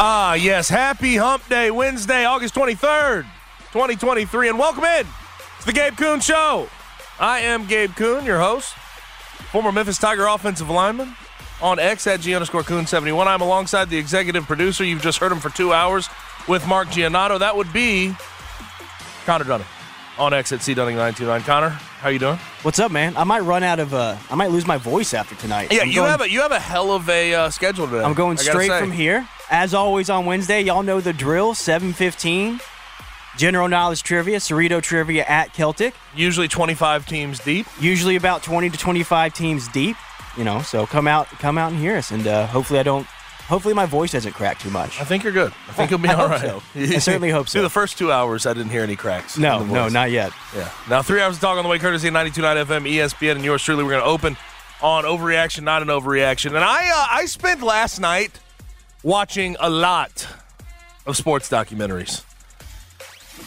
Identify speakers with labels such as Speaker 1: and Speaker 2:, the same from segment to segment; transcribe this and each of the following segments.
Speaker 1: Ah, yes. Happy Hump Day, Wednesday, August 23rd, 2023. And welcome in to the Gabe Kuhn Show. I am Gabe Kuhn, your host, former Memphis Tiger offensive lineman on X at G underscore Kuhn 71. I'm alongside the executive producer. You've just heard him for two hours with Mark Giannotto. That would be Connor Dunning on X at C Dunning 929. Connor, how you doing?
Speaker 2: What's up, man? I might run out of. Uh, I might lose my voice after tonight.
Speaker 1: Yeah,
Speaker 2: I'm
Speaker 1: you
Speaker 2: going,
Speaker 1: have a you have a hell of a uh, schedule today.
Speaker 2: I'm going straight from here. As always on Wednesday, y'all know the drill. 7:15. General knowledge trivia, Cerrito trivia at Celtic.
Speaker 1: Usually 25 teams deep.
Speaker 2: Usually about 20 to 25 teams deep. You know, so come out, come out and hear us, and uh, hopefully I don't. Hopefully my voice doesn't crack too much.
Speaker 1: I think you're good. I think you'll be
Speaker 2: I
Speaker 1: all right.
Speaker 2: so. I certainly hope so.
Speaker 1: Through the first two hours, I didn't hear any cracks.
Speaker 2: No, no, not yet.
Speaker 1: Yeah. Now, three hours of talk on the way, courtesy of 92.9 FM, ESPN, and yours truly. We're going to open on overreaction, not an overreaction. And I, uh, I spent last night watching a lot of sports documentaries.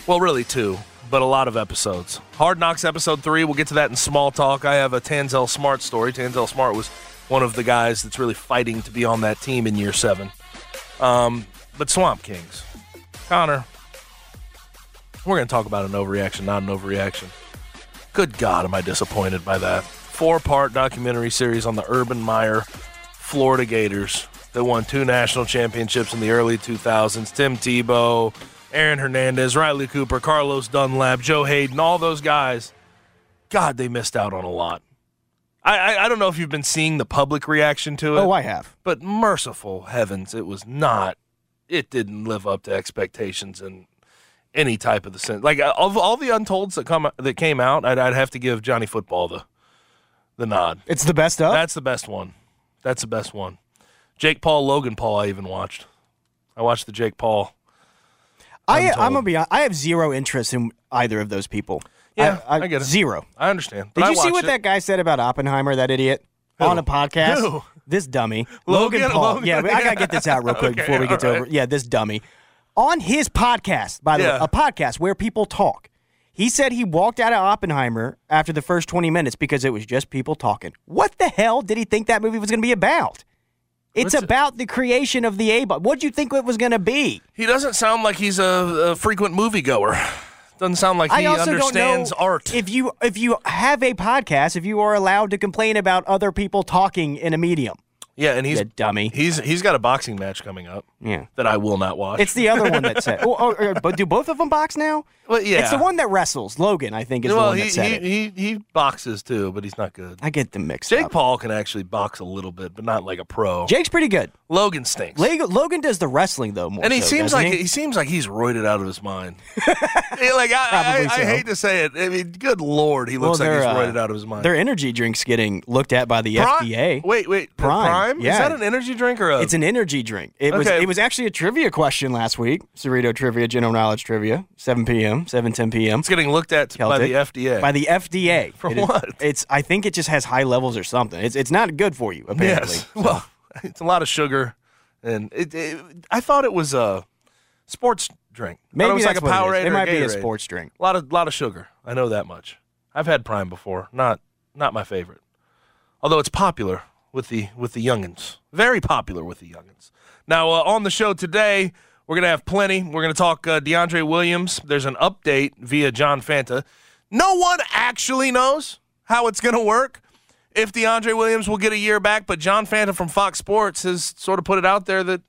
Speaker 1: Well, really two, but a lot of episodes. Hard Knocks episode three. We'll get to that in small talk. I have a Tanzel Smart story. Tanzel Smart was one of the guys that's really fighting to be on that team in year seven. Um, but Swamp Kings, Connor, we're going to talk about an overreaction, not an overreaction. Good God, am I disappointed by that? Four part documentary series on the Urban Meyer Florida Gators that won two national championships in the early 2000s. Tim Tebow, Aaron Hernandez, Riley Cooper, Carlos Dunlap, Joe Haden, all those guys. God, they missed out on a lot. I, I, I don't know if you've been seeing the public reaction to it
Speaker 2: Oh, I have.
Speaker 1: but merciful heavens, it was not. It didn't live up to expectations and any type of the sense. Like uh, of all the untolds that come that came out, I'd, I'd have to give Johnny Football the the nod.
Speaker 2: It's the best of.
Speaker 1: That's the best one. That's the best one. Jake Paul, Logan Paul. I even watched. I watched the Jake Paul.
Speaker 2: I,
Speaker 1: I'm
Speaker 2: I'm gonna be. I have zero interest in either of those people.
Speaker 1: Yeah,
Speaker 2: I,
Speaker 1: I get it.
Speaker 2: Zero.
Speaker 1: I understand.
Speaker 2: Did
Speaker 1: I
Speaker 2: you see what
Speaker 1: it.
Speaker 2: that guy said about Oppenheimer? That idiot on a podcast.
Speaker 1: Who?
Speaker 2: This dummy,
Speaker 1: Logan-
Speaker 2: Paul.
Speaker 1: Logan-
Speaker 2: Yeah, I gotta get this out real quick
Speaker 1: Okay,
Speaker 2: before we get to
Speaker 1: all
Speaker 2: over. Yeah, this dummy on his podcast. By the
Speaker 1: Yeah.
Speaker 2: way, a podcast where people talk. He said he walked out of Oppenheimer after the first 20 minutes because it was just people talking. What the hell did he think that movie was going to be about? It's about the creation of the A bomb. What do you think it was going to be?
Speaker 1: He doesn't sound like he's a, a frequent moviegoer. Doesn't sound like he
Speaker 2: also
Speaker 1: understands
Speaker 2: don't know
Speaker 1: art.
Speaker 2: If you if you have a podcast, if you are allowed to complain about other people talking in a medium,
Speaker 1: yeah, and he's
Speaker 2: a dummy.
Speaker 1: He's he's got a boxing match coming up
Speaker 2: Yeah.
Speaker 1: that I will not watch.
Speaker 2: It's the other one that said. Oh, oh, oh, but do both of them box now?
Speaker 1: Well, yeah.
Speaker 2: It's the one that wrestles. Logan, I think, is the one
Speaker 1: he,
Speaker 2: that said
Speaker 1: he,
Speaker 2: it.
Speaker 1: he he boxes too, but he's not good.
Speaker 2: I get the mixed
Speaker 1: Jake
Speaker 2: up.
Speaker 1: Paul can actually box a little bit, but not like a pro.
Speaker 2: Jake's pretty good.
Speaker 1: Logan stinks.
Speaker 2: Logan does the wrestling though more.
Speaker 1: and he
Speaker 2: so,
Speaker 1: seems like
Speaker 2: he?
Speaker 1: he? seems like he's roided out of his mind. Like I, I,
Speaker 2: Probably
Speaker 1: I
Speaker 2: so.
Speaker 1: hate to say it. I mean, good lord, he looks
Speaker 2: Well,
Speaker 1: like he's
Speaker 2: uh,
Speaker 1: roided out of his mind.
Speaker 2: Their energy drinks getting looked at by the
Speaker 1: Prime-
Speaker 2: FDA.
Speaker 1: Wait, wait,
Speaker 2: Prime,
Speaker 1: Prime?
Speaker 2: yeah.
Speaker 1: Is that an energy drink or a?
Speaker 2: It's an energy drink. It was
Speaker 1: Okay.
Speaker 2: it was actually a trivia question last week. Cerrito trivia, general knowledge trivia, 7 p.m., 7 10 p.m.
Speaker 1: It's getting looked at by the FDA.
Speaker 2: By the FDA.
Speaker 1: For
Speaker 2: It is-
Speaker 1: what?
Speaker 2: It's I think it just has high levels or something. It's it's not good for you apparently.
Speaker 1: yes. Well, it's a lot of sugar, and it, it, I thought it was a sports drink.
Speaker 2: Maybe
Speaker 1: it was like a
Speaker 2: it
Speaker 1: Powerade.
Speaker 2: It
Speaker 1: or
Speaker 2: might be a sports drink.
Speaker 1: A lot of lot of sugar. I know that much. I've had Prime before. Not not my favorite. Although it's popular with the with the youngins. Very popular with the youngins. Now uh, on the show today, we're gonna have plenty. We're gonna talk uh, DeAndre Williams. There's an update via John Fanta. No one actually knows how it's gonna work. If DeAndre Williams will get a year back, but John Fanta from Fox Sports has sort of put it out there that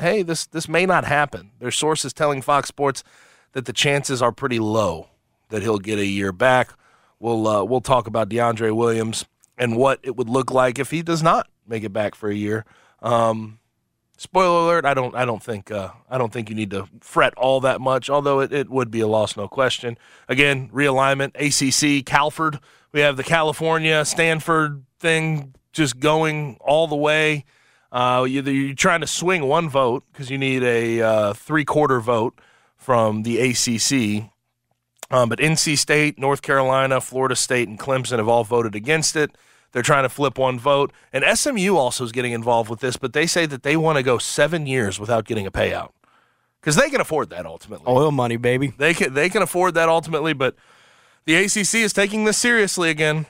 Speaker 1: hey, this this may not happen. There's sources telling Fox Sports that the chances are pretty low that he'll get a year back. We'll uh, we'll talk about DeAndre Williams and what it would look like if he does not make it back for a year. Um, spoiler alert: I don't I don't think uh, I don't think you need to fret all that much. Although it, it would be a loss, no question. Again, realignment, ACC, Calford. We have the California Stanford thing just going all the way. Uh, you, you're trying to swing one vote because you need a uh, three quarter vote from the ACC. Um, but NC State, North Carolina, Florida State, and Clemson have all voted against it. They're trying to flip one vote. And SMU also is getting involved with this, but they say that they want to go seven years without getting a payout because they can afford that ultimately.
Speaker 2: Oil money, baby.
Speaker 1: They can they can afford that ultimately, but the ACC is taking this seriously again.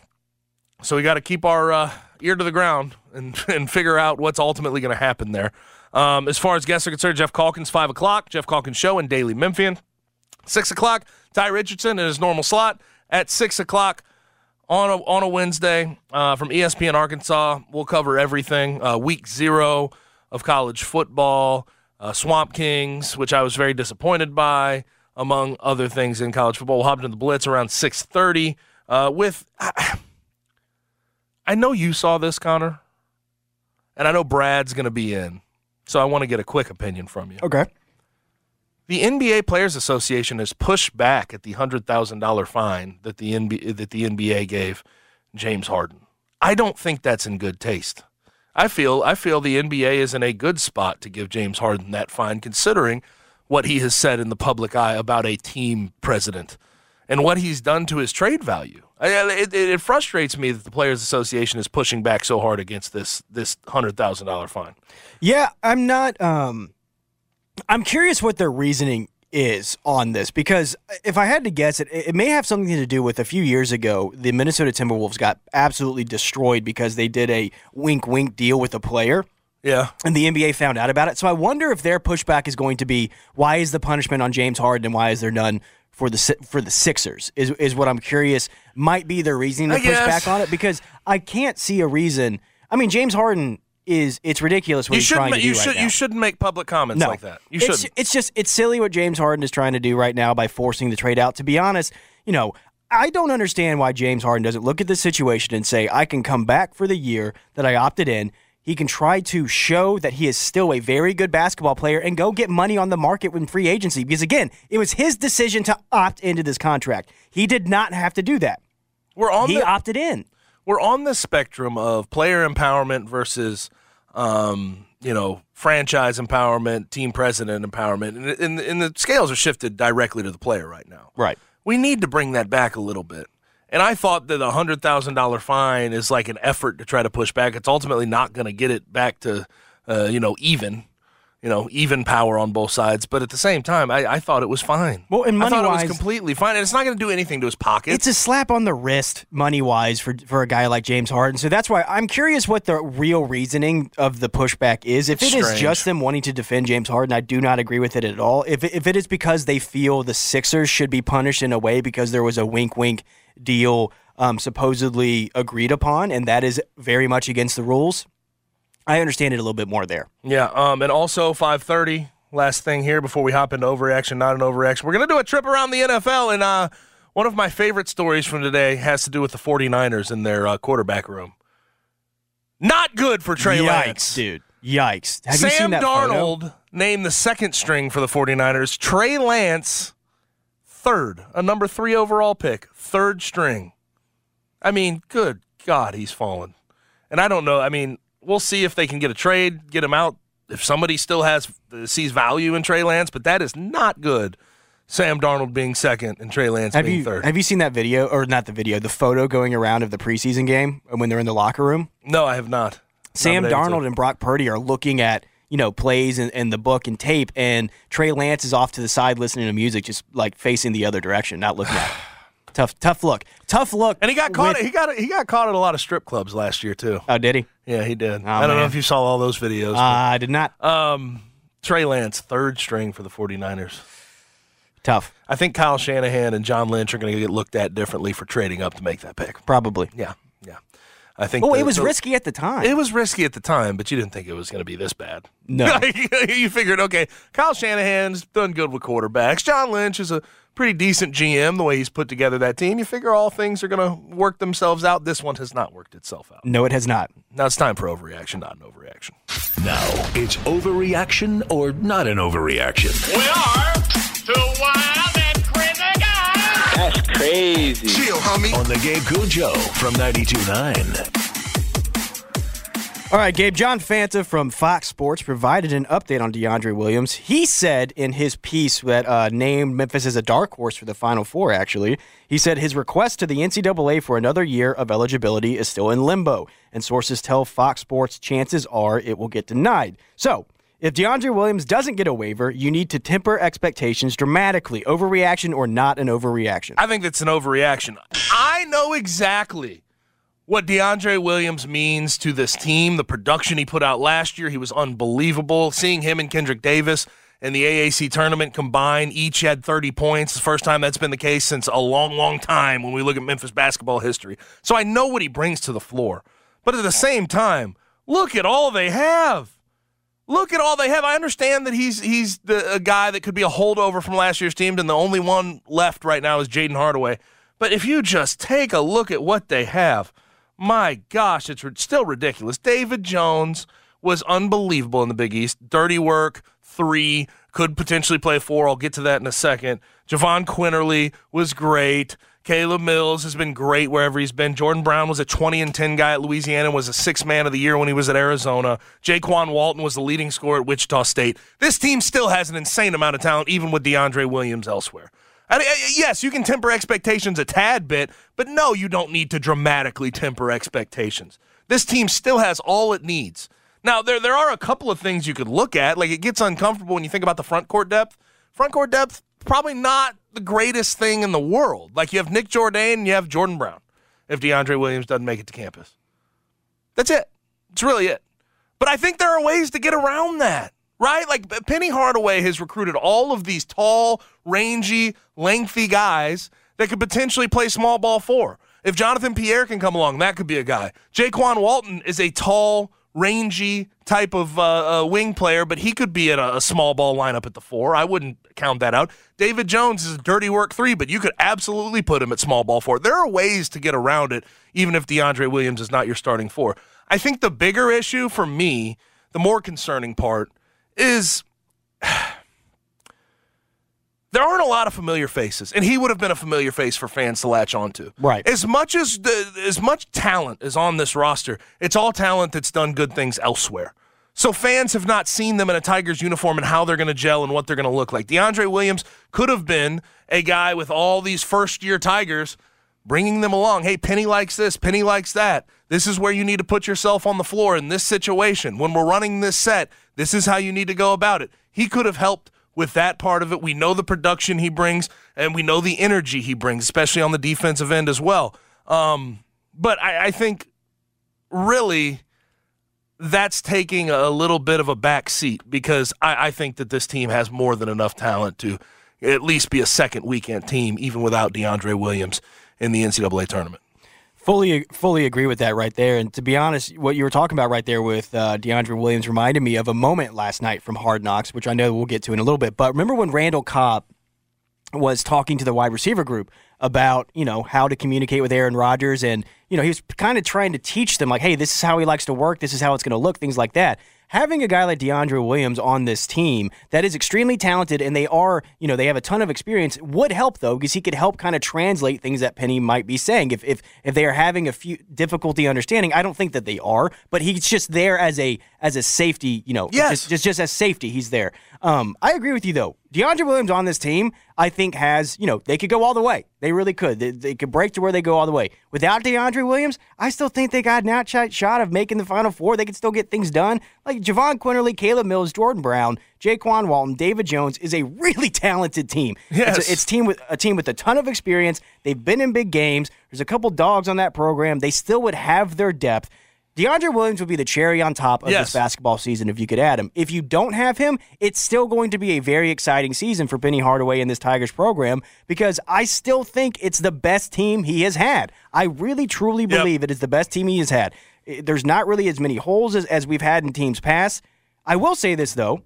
Speaker 1: So we got to keep our uh, ear to the ground and and figure out what's ultimately going to happen there. Um, as far as guests are concerned, Geoff Calkins five o'clock, Geoff Calkins show and Daily Memphian. Six o'clock, Ty Richardson in his normal slot at six o'clock on a, on a Wednesday uh, from ESPN Arkansas. We'll cover everything. Uh, week zero of college football, uh, Swamp Kings, which I was very disappointed by, among other things in college football. We'll hop into the Blitz around six thirty. Uh, with, I, I know you saw this, Connor, and I know Brad's going to be in, so I want to get a quick opinion from you.
Speaker 2: Okay.
Speaker 1: The NBA Players Association has pushed back at the hundred thousand dollar fine that the NBA, that the NBA gave James Harden. I don't think that's in good taste. I feel I feel the NBA is in a good spot to give James Harden that fine, considering what he has said in the public eye about a team president and what he's done to his trade value. It, it, it frustrates me that the Players Association is pushing back so hard against this this hundred thousand dollar fine.
Speaker 2: Yeah, I'm not. Um, I'm curious what their reasoning is on this because if I had to guess it, it may have something to do with a few years ago, the Minnesota Timberwolves got absolutely destroyed because they did a wink wink deal with a player.
Speaker 1: Yeah.
Speaker 2: And the NBA found out about it. So I wonder if their pushback is going to be why is the punishment on James Harden and why is there none for the for the Sixers? Is is what I'm curious might be their reasoning to
Speaker 1: I
Speaker 2: push
Speaker 1: guess.
Speaker 2: back on it because I can't see a reason. I mean, James Harden is it's ridiculous what
Speaker 1: You
Speaker 2: he's trying
Speaker 1: ma-
Speaker 2: to do
Speaker 1: You
Speaker 2: right
Speaker 1: should.
Speaker 2: now.
Speaker 1: You shouldn't make public comments
Speaker 2: No,
Speaker 1: like that. You shouldn't.
Speaker 2: It's just it's silly what James Harden is trying to do right now by forcing the trade out. To be honest, you know, I don't understand why James Harden doesn't look at the situation and say, "I can come back for the year that I opted in." He can try to show that he is still a very good basketball player and go get money on the market with free agency. Because again, it was his decision to opt into this contract. He did not have to do that.
Speaker 1: We're on
Speaker 2: He
Speaker 1: the
Speaker 2: opted in.
Speaker 1: we're on the spectrum of player empowerment versus, um, you know, franchise empowerment, team president empowerment, and, and, and the scales are shifted directly to the player right now.
Speaker 2: Right.
Speaker 1: We need to bring that back a little bit. And I thought that a hundred thousand dollar fine is like an effort to try to push back. It's ultimately not going to get it back to, uh, you know, even, you know, even power on both sides. But at the same time, I, I thought it was fine.
Speaker 2: Well, and
Speaker 1: I thought it was completely fine, and it's not going to do anything to his pocket.
Speaker 2: It's a slap on the wrist, money wise, for for a guy like James Harden. So that's why I'm curious what the real reasoning of the pushback is. If it is just them wanting to defend James Harden, I do not agree with it at all. If if it is because they feel the Sixers should be punished in a way because there was a wink wink deal um, supposedly agreed upon, and that is very much against the rules. I understand it a little bit more there.
Speaker 1: Yeah, um, and also 5:30. Last thing here before we hop into overreaction, not an overreaction. We're gonna do a trip around the NFL, and uh, one of my favorite stories from today has to do with the 49ers in their uh, quarterback room. Not good for Trey
Speaker 2: Yikes,
Speaker 1: Lance.
Speaker 2: dude. Yikes. Have you seen
Speaker 1: Sam
Speaker 2: that photo?
Speaker 1: Darnold named the second string for the 49ers. Trey Lance, third, a number three overall pick, third string. I mean, good God, he's fallen. And I don't know. I mean, we'll see if they can get a trade, get him out. If somebody still has sees value in Trey Lance, but that is not good. Sam Darnold being second and Trey Lance
Speaker 2: Have
Speaker 1: being
Speaker 2: you
Speaker 1: third.
Speaker 2: have you seen that video or not the video, the photo going around of the preseason game when they're in the locker room?
Speaker 1: no, I have not.
Speaker 2: Sam
Speaker 1: Not able to.
Speaker 2: Darnold and Brock Purdy are looking at you know plays and, and the book and tape, and Trey Lance is off to the side listening to music, just like facing the other direction, not looking at. Tough, tough look, tough look.
Speaker 1: And he got caught.
Speaker 2: with-
Speaker 1: he got he got caught at a lot of strip clubs last year too.
Speaker 2: oh, did he?
Speaker 1: Yeah, he did. I don't know if you saw all those videos.
Speaker 2: Uh, I did not.
Speaker 1: Um, Trey Lance, third string for the 49ers.
Speaker 2: tough,
Speaker 1: I think Kyle Shanahan and John Lynch are going to get looked at differently for trading up to make that pick.
Speaker 2: probably.
Speaker 1: Yeah. I think.
Speaker 2: Oh,
Speaker 1: the-
Speaker 2: it was
Speaker 1: the-
Speaker 2: risky at the time.
Speaker 1: It was risky at the time, but you didn't think it was going to be this bad.
Speaker 2: No.
Speaker 1: you figured, okay, Kyle Shanahan's done good with quarterbacks. John Lynch is a pretty decent GM, the way he's put together that team. You figure all things are going to work themselves out. This one has not worked itself out.
Speaker 2: no, it has not.
Speaker 1: Now it's time for overreaction, not an overreaction.
Speaker 3: Now, it's overreaction or not an overreaction.
Speaker 4: We are two wild and crazy guys.
Speaker 5: That's crazy.
Speaker 3: On the Gabe Kuhn Show from 92.9.
Speaker 2: All right, Gabe. John Fanta from Fox Sports provided an update on DeAndre Williams. He said in his piece that uh, named Memphis as a dark horse for the Final Four, actually, he said his request to the NCAA for another year of eligibility is still in limbo, and sources tell Fox Sports chances are it will get denied. So, if DeAndre Williams doesn't get a waiver, you need to temper expectations dramatically. Overreaction or not an overreaction?
Speaker 1: I think that's an overreaction. I know exactly what DeAndre Williams means to this team. The production he put out last year, he was unbelievable. Seeing him and Kendrick Davis in the AAC tournament combined, each had 30 points. The first time that's been the case since a long, long time when we look at Memphis basketball history. So I know what he brings to the floor. But at the same time, look at all they have. Look at all they have. I understand that he's he's the, a guy that could be a holdover from last year's team, and the only one left right now is Jayden Hardaway. But if you just take a look at what they have, my gosh, it's still ridiculous. David Jones was unbelievable in the Big East. Dirty work, three, could potentially play four. I'll get to that in a second. Jahvon Quinerly was great. Caleb Mills has been great wherever he's been. Jordan Brown was a 20 and 10 guy at Louisiana, was a six man of the year when he was at Arizona. Jaykwon Walton was the leading scorer at Wichita State. This team still has an insane amount of talent, even with DeAndre Williams elsewhere. I mean, uh, uh, yes, you can temper expectations a tad bit, but no, you don't need to dramatically temper expectations. This team still has all it needs. Now, there there are a couple of things you could look at. Like it gets uncomfortable when you think about the front court depth. Front court depth probably not the greatest thing in the world. Like you have Nick Jourdain and you have Jordan Brown. If DeAndre Williams doesn't make it to campus, that's it. It's really it. But I think there are ways to get around that right? Like Penny Hardaway has recruited all of these tall, rangy, lengthy guys that could potentially play small ball four. If Jonathan Pierre can come along, that could be a guy. Jaykwon Walton is a tall, rangy type of uh, uh, wing player, but he could be in a, a, small ball lineup at the four. I wouldn't count that out. David Jones is a dirty work three, but you could absolutely put him at small ball four. There are ways to get around it, even if DeAndre Williams is not your starting four. I think the bigger issue for me, the more concerning part, is there aren't a lot of familiar faces, and he would have been a familiar face for fans to latch onto.
Speaker 2: Right.
Speaker 1: As much as the, as much talent is on this roster, it's all talent that's done good things elsewhere. So fans have not seen them in a Tigers uniform and how they're going to gel and what they're going to look like. DeAndre Williams could have been a guy with all these first year Tigers bringing them along. Hey, Penny likes this, Penny likes that. This is where you need to put yourself on the floor in this situation. When we're running this set, this is how you need to go about it. He could have helped with that part of it. We know the production he brings, and we know the energy he brings, especially on the defensive end as well. Um, but I, I think really that's taking a little bit of a back seat because I, I, think that this team has more than enough talent to at least be a second weekend team, even without DeAndre Williams in the NCAA tournament.
Speaker 2: Fully, fully agree with that right there. And to be honest, what you were talking about right there with uh, DeAndre Williams reminded me of a moment last night from Hard Knocks, which I know we'll get to in a little bit. But remember when Randall Cobb was talking to the wide receiver group about you know how to communicate with Aaron Rodgers, and you know he was kind of trying to teach them like, hey, this is how he likes to work, this is how it's going to look, things like that having a guy like DeAndre Williams on this team that is extremely talented and they are, you know, they have a ton of experience would help though because he could help kind of translate things that Penny might be saying. If if if they are having a few difficulty understanding, I don't think that they are, but he's just there as a as a safety, you know,
Speaker 1: yes.
Speaker 2: just, just just as safety, he's there. Um, I agree with you though. DeAndre Williams on this team, I think has, you know, they could go all the way. They really could. They, they could break to where they go all the way. Without DeAndre Williams, I still think they got an outshot shot of making the Final Four. They could still get things done. Like Jahvon Quinerly, Caleb Mills, Jordan Brown, Jaykwon Walton, David Jones is a really talented team.
Speaker 1: Yes.
Speaker 2: It's, a, it's team with a team with a ton of experience. They've been in big games. There's a couple dogs on that program. They still would have their depth. DeAndre Williams would be the cherry on top of
Speaker 1: yes.
Speaker 2: this basketball season if you could add him. If you don't have him, it's still going to be a very exciting season for Penny Hardaway in this Tigers program because I still think it's the best team he has had. I really, truly believe yep. it is the best team he has had. There's not really as many holes as, as we've had in teams past. I will say this, though.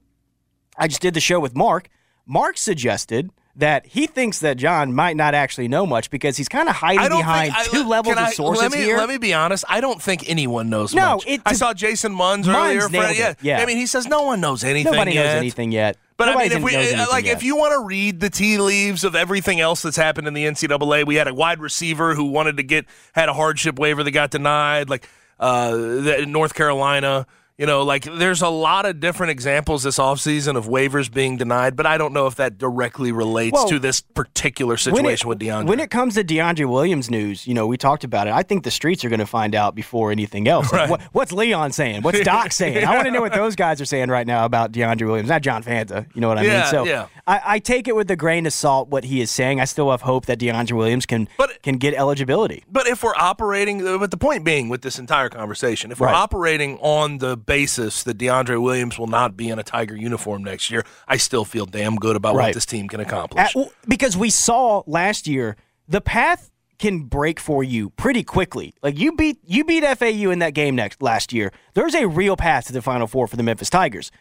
Speaker 2: I just did the show with Mark. Mark suggested that he thinks that John might not actually know much because he's kind of hiding behind
Speaker 1: think,
Speaker 2: two
Speaker 1: I,
Speaker 2: levels
Speaker 1: I,
Speaker 2: of sources
Speaker 1: let me,
Speaker 2: here.
Speaker 1: Let me be honest. I don't think anyone knows
Speaker 2: no,
Speaker 1: much.
Speaker 2: It,
Speaker 1: I saw Jason Munz,
Speaker 2: Munz
Speaker 1: earlier. yeah,
Speaker 2: yeah.
Speaker 1: I mean, he says no one knows anything.
Speaker 2: Nobody
Speaker 1: yet.
Speaker 2: knows anything yet.
Speaker 1: But I mean, if we uh, like,
Speaker 2: yet.
Speaker 1: if you want to read the tea leaves of everything else that's happened in the NCAA, we had a wide receiver who wanted to get had a hardship waiver that got denied. Like uh, the, North Carolina. You know, like there's a lot of different examples this offseason of waivers being denied, but I don't know if that directly relates
Speaker 2: Well,
Speaker 1: to this particular situation with DeAndre.
Speaker 2: When it comes to DeAndre Williams news, you know, we talked about it. I think the streets are going to find out before anything else. Like, what, what's Leon saying? What's Doc saying? I want to know what those guys are saying right now about DeAndre Williams, not John Fanta. You know what I
Speaker 1: Yeah,
Speaker 2: mean? So
Speaker 1: yeah.
Speaker 2: I, I take it with a grain of salt what he is saying. I still have hope that DeAndre Williams can
Speaker 1: But-
Speaker 2: can get eligibility.
Speaker 1: But if we're operating, but the point being with this entire conversation, if we're
Speaker 2: Right.
Speaker 1: operating on the basis that DeAndre Williams will not be in a Tiger uniform next year, I still feel damn good about what this team can accomplish.
Speaker 2: At- because we saw last year the path can break for you pretty quickly. Like you beat you beat FAU in that game next last year. There's a real path to the Final Four for the Memphis Tigers.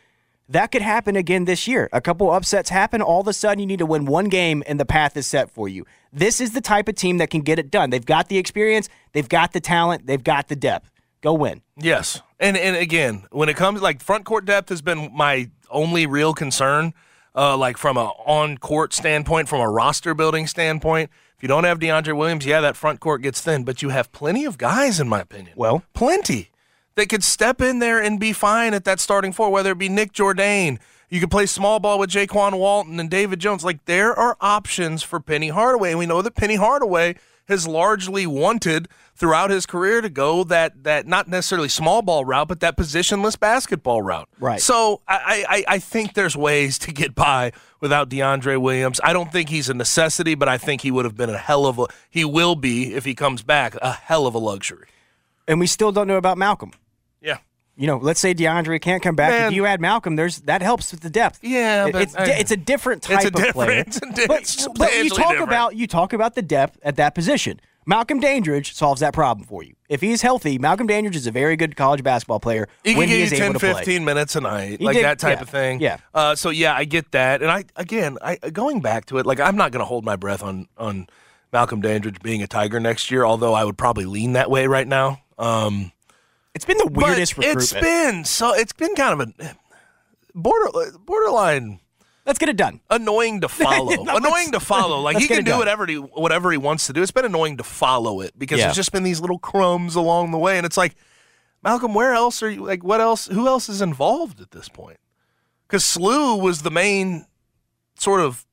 Speaker 2: That could happen again this year. A couple upsets happen. All of a sudden, you need to win one game, and the path is set for you. This is the type of team that can get it done. They've got the experience, they've got the talent, they've got the depth. Go win.
Speaker 1: Yes, and and again, when it comes like front court depth has been my only real concern. Uh, like from a on court standpoint, from a roster building standpoint, if you don't have DeAndre Williams, yeah, that front court gets thin, but you have plenty of guys, in my opinion.
Speaker 2: Well-
Speaker 1: plenty that could step in there and be fine at that starting four, whether it be Nick Jourdain. You could play small ball with Jaykwon Walton and David Jones. Like there are options for Penny Hardaway, and we know that Penny Hardaway has largely wanted throughout his career to go that that not necessarily small ball route, but that positionless basketball route.
Speaker 2: Right.
Speaker 1: So I, I I think there's ways to get by without DeAndre Williams. I don't think he's a necessity, but I think he would have been a hell of a he will be if he comes back a hell of a luxury.
Speaker 2: And we still don't know about Malcolm. You know, let's say DeAndre can't come back.
Speaker 1: Man.
Speaker 2: if you add Malcolm, there's that helps with the depth.
Speaker 1: Yeah,
Speaker 2: It-
Speaker 1: but
Speaker 2: it's,
Speaker 1: I-
Speaker 2: it's a different type
Speaker 1: a
Speaker 2: of
Speaker 1: different-
Speaker 2: player.
Speaker 1: it's a di-
Speaker 2: but, but you talk
Speaker 1: different.
Speaker 2: about you talk about the depth at that position. Malcolm Dandridge solves that problem for you. If he's healthy, Malcolm Dandridge is a very good college basketball player
Speaker 1: He
Speaker 2: when he is
Speaker 1: you 10,
Speaker 2: able to
Speaker 1: 15
Speaker 2: play.
Speaker 1: minutes a night,
Speaker 2: He
Speaker 1: like
Speaker 2: did-
Speaker 1: that type
Speaker 2: yeah,
Speaker 1: of thing.
Speaker 2: yeah.
Speaker 1: Uh, so yeah, I get that, and I again, I going back to it, like I'm not going to hold my breath on on Malcolm Dandridge being a Tiger next year, although I would probably lean that way right now. Um,
Speaker 2: It's been the weirdest
Speaker 1: but
Speaker 2: recruitment.
Speaker 1: it's been so it's been kind of a border borderline
Speaker 2: Let's get it done.
Speaker 1: annoying to follow.
Speaker 2: No,
Speaker 1: annoying to follow. Like he can do
Speaker 2: done.
Speaker 1: whatever he whatever he wants to do. It's been annoying to follow it because
Speaker 2: Yeah.
Speaker 1: there's just been these little crumbs along the way, and it's like, Malcolm, where else are you? Like, what else? Who else is involved at this point? Because SLU was the main sort of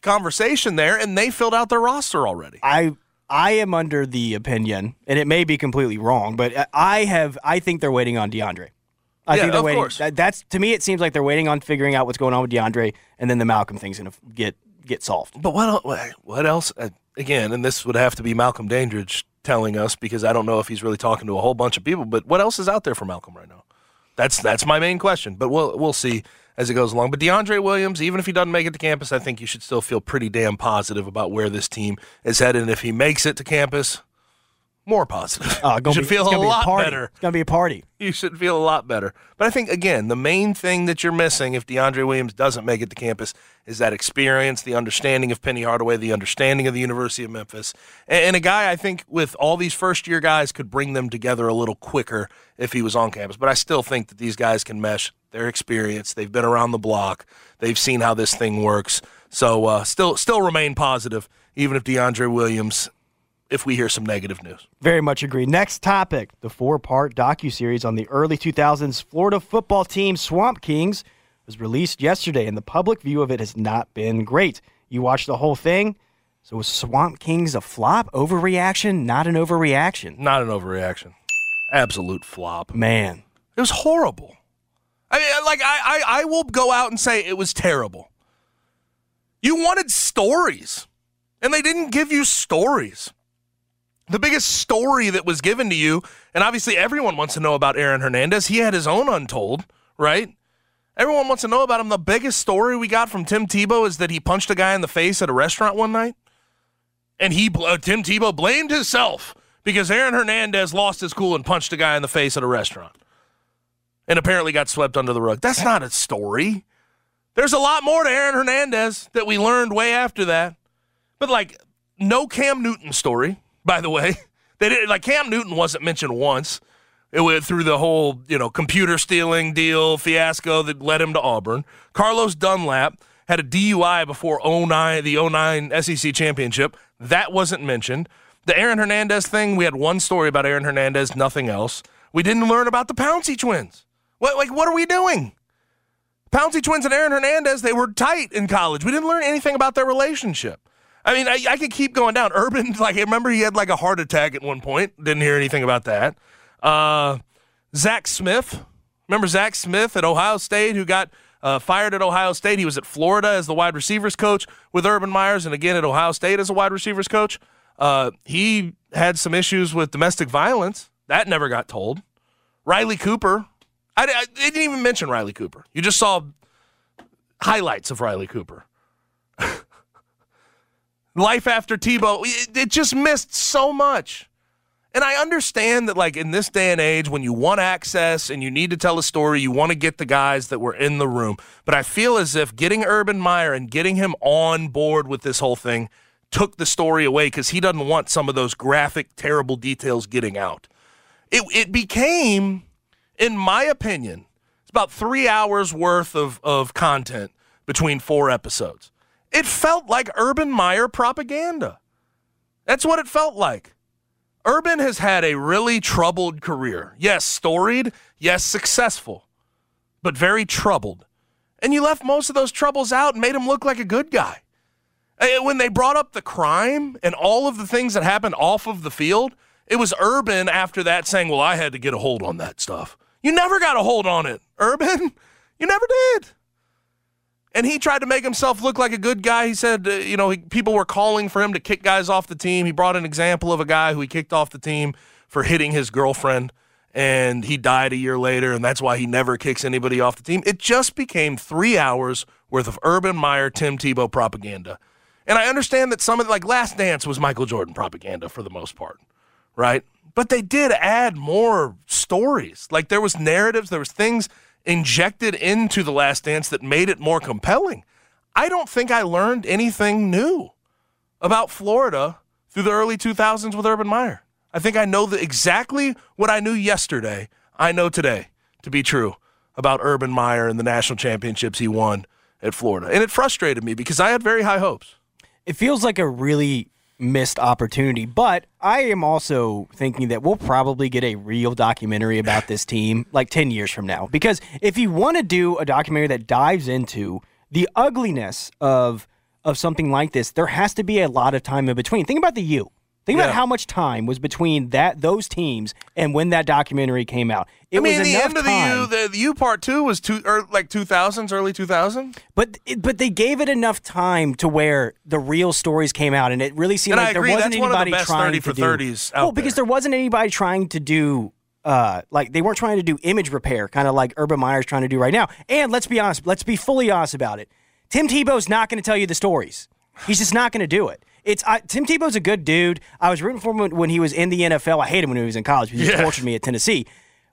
Speaker 1: conversation there, and they filled out their roster already.
Speaker 2: I I am under the opinion, and it may be completely wrong, but I have I think they're waiting on DeAndre. I
Speaker 1: Yeah,
Speaker 2: think they're
Speaker 1: of
Speaker 2: waiting.
Speaker 1: course.
Speaker 2: That, that's to me, it seems like they're waiting on figuring out what's going on with DeAndre, and then the Malcolm thing's gonna get get solved.
Speaker 1: But what what else? Uh, Again, and this would have to be Malcolm Dandridge telling us because I don't know if he's really talking to a whole bunch of people. But what else is out there for Malcolm right now? That's that's my main question. But we'll we'll see as it goes along. But DeAndre Williams, even if he doesn't make it to campus, I think you should still feel pretty damn positive about where this team is headed. And if he makes it to campus, more positive.
Speaker 2: Uh,
Speaker 1: you should
Speaker 2: be,
Speaker 1: feel a lot
Speaker 2: party.
Speaker 1: better
Speaker 2: It's gonna be a party.
Speaker 1: you should feel a lot better. But I think again, the main thing that you're missing if DeAndre Williams doesn't make it to campus is that experience, the understanding of Penny Hardaway, the understanding of the University of Memphis, and, and a guy I think with all these first year guys could bring them together a little quicker if he was on campus. But I still think that these guys can mesh their experience. They've been around the block. They've seen how this thing works. So uh, still still remain positive, even if DeAndre Williams, if we hear some negative news.
Speaker 2: Very much agree. Next topic: the four-part docu-series on the early 2000s Florida football team Swamp Kings was released yesterday, and the public view of it has not been great. You watched the whole thing. So was Swamp Kings a flop? Overreaction? Not an overreaction.
Speaker 1: Not an overreaction. Absolute flop.
Speaker 2: Man,
Speaker 1: It was horrible. I mean, like I, I, I will go out and say it was terrible. You wanted stories, and they didn't give you stories. The biggest story that was given to you, and obviously everyone wants to know about Aaron Hernandez. He had his own untold, right? Everyone wants to know about him. The biggest story we got from Tim Tebow is that he punched a guy in the face at a restaurant one night, and he uh, Tim Tebow blamed himself because Aaron Hernandez lost his cool and punched a guy in the face at a restaurant and apparently got swept under the rug. That's not a story. There's a lot more to Aaron Hernandez that we learned way after that. But like no Cam Newton story, by the way. They did like Cam Newton wasn't mentioned once. It went through the whole, you know, computer stealing deal fiasco that led him to Auburn. Carlos Dunlap had a DUI before 09, the 09 SEC championship. That wasn't mentioned. The Aaron Hernandez thing, we had one story about Aaron Hernandez, nothing else. We didn't learn about the Pouncey twins. What, like, what are we doing? Pouncey twins and Aaron Hernandez, they were tight in college. We didn't learn anything about their relationship. I mean, I, I could keep going down. Urban, like, I remember he had like a heart attack at one point. Didn't hear anything about that. Uh, Zach Smith. Remember Zach Smith at Ohio State who got uh, fired at Ohio State? He was at Florida as the wide receivers coach with Urban Myers and again at Ohio State as a wide receivers coach. Uh, he had some issues with domestic violence. That never got told. Riley Cooper. I, I didn't even mention Riley Cooper. You just saw highlights of Riley Cooper. Life after Tebow. It, it just missed so much. And I understand that, like, in this day and age, when you want access and you need to tell a story, you want to get the guys that were in the room. But I feel as if getting Urban Meyer and getting him on board with this whole thing took the story away because he doesn't want some of those graphic, terrible details getting out. It, it became, in my opinion, it's about three hours worth of, of content between four episodes. It felt like Urban Meyer propaganda. That's what it felt like. Urban has had a really troubled career. Yes, storied. Yes, successful, but very troubled. And you left most of those troubles out and made him look like a good guy. Eh, When they brought up the crime and all of the things that happened off of the field, it was Urban after that saying, Well, I had to get a hold on that stuff. You never got a hold on it, Urban. You never did. And he tried to make himself look like a good guy. He said, uh, you know, he, people were calling for him to kick guys off the team. He brought an example of a guy who he kicked off the team for hitting his girlfriend, and he died a year later, and that's why he never kicks anybody off the team. It just became three hours worth of Urban Meyer, Tim Tebow propaganda. And I understand that some of like Last Dance was Michael Jordan propaganda for the most part, right? But they did add more stories. Like there was narratives, there was things injected into the Last Dance that made it more compelling. I don't think I learned anything new about Florida through the early 2000s with Urban Meyer. I think I know the, exactly what I knew yesterday. I know today to be true about Urban Meyer and the national championships he won at Florida. And it frustrated me because I had very high hopes.
Speaker 2: It feels like a really missed opportunity, but I am also thinking that we'll probably get a real documentary about this team like 10 years from now. Because if you want to do a documentary that dives into the ugliness of of something like this, there has to be a lot of time in between. Think about the U. Think
Speaker 1: Yeah.
Speaker 2: about how much time was between that those teams and when that documentary came out. It
Speaker 1: I mean, the end of
Speaker 2: time,
Speaker 1: the U, the, the U part two was two, or like 2000s, early 2000s.
Speaker 2: But it, but they gave it enough time to where the real stories came out, and it really seemed
Speaker 1: And
Speaker 2: like there wasn't
Speaker 1: that's one of the
Speaker 2: anybody
Speaker 1: best
Speaker 2: trying
Speaker 1: 30
Speaker 2: to
Speaker 1: for
Speaker 2: do.
Speaker 1: 30s out
Speaker 2: well, because
Speaker 1: there.
Speaker 2: there wasn't anybody trying to do. Uh, like they weren't trying to do image repair, kind of like Urban Meyer's trying to do right now. And let's be honest, let's be fully honest about it. Tim Tebow's not going to tell you the stories. He's just not going to do it. It's I, Tim Tebow's a good dude. I was rooting for him when, when he was in the NFL. I hated him when he was in college because he
Speaker 1: Yeah.
Speaker 2: tortured me at Tennessee.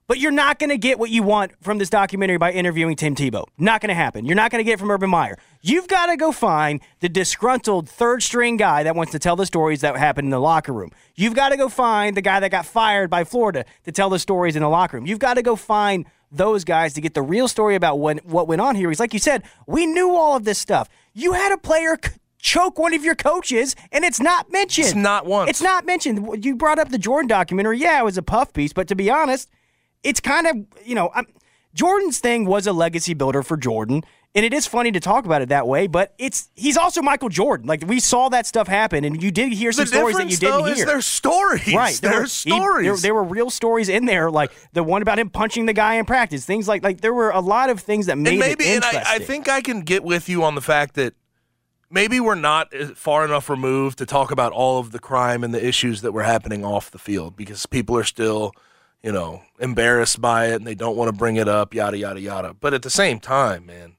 Speaker 2: But you're not going to get what you want from this documentary by interviewing Tim Tebow. Not going to happen. You're not going to get it from Urban Meyer. You've got to go find the disgruntled third string guy that wants to tell the stories that happened in the locker room. You've got to go find the guy that got fired by Florida to tell the stories in the locker room. You've got to go find those guys to get the real story about what, what went on here. He's like you said, we knew all of this stuff. You had a player choke one of your coaches, and it's not mentioned.
Speaker 1: It's not once.
Speaker 2: It's not mentioned. You brought up the Jordan documentary. Yeah, it was a puff piece, but to be honest, it's kind of you know I'm, Jordan's thing was a legacy builder for Jordan, and it is funny to talk about it that way. But it's he's also Michael Jordan. Like we saw that stuff happen, and you did hear some
Speaker 1: The
Speaker 2: stories that you didn't
Speaker 1: though,
Speaker 2: hear.
Speaker 1: is their stories.
Speaker 2: Right, there were- he-
Speaker 1: stories.
Speaker 2: there, there were real stories in there, like the one about him punching the guy in practice. Things like like there were a lot of things that made
Speaker 1: and maybe,
Speaker 2: it
Speaker 1: and I, I think I can get with you on the fact that maybe we're not uh, far enough removed to talk about all of the crime and the issues that were happening off the field because people are still, you know, embarrassed by it and they don't want to bring it up, yada yada yada. But at the same time, man,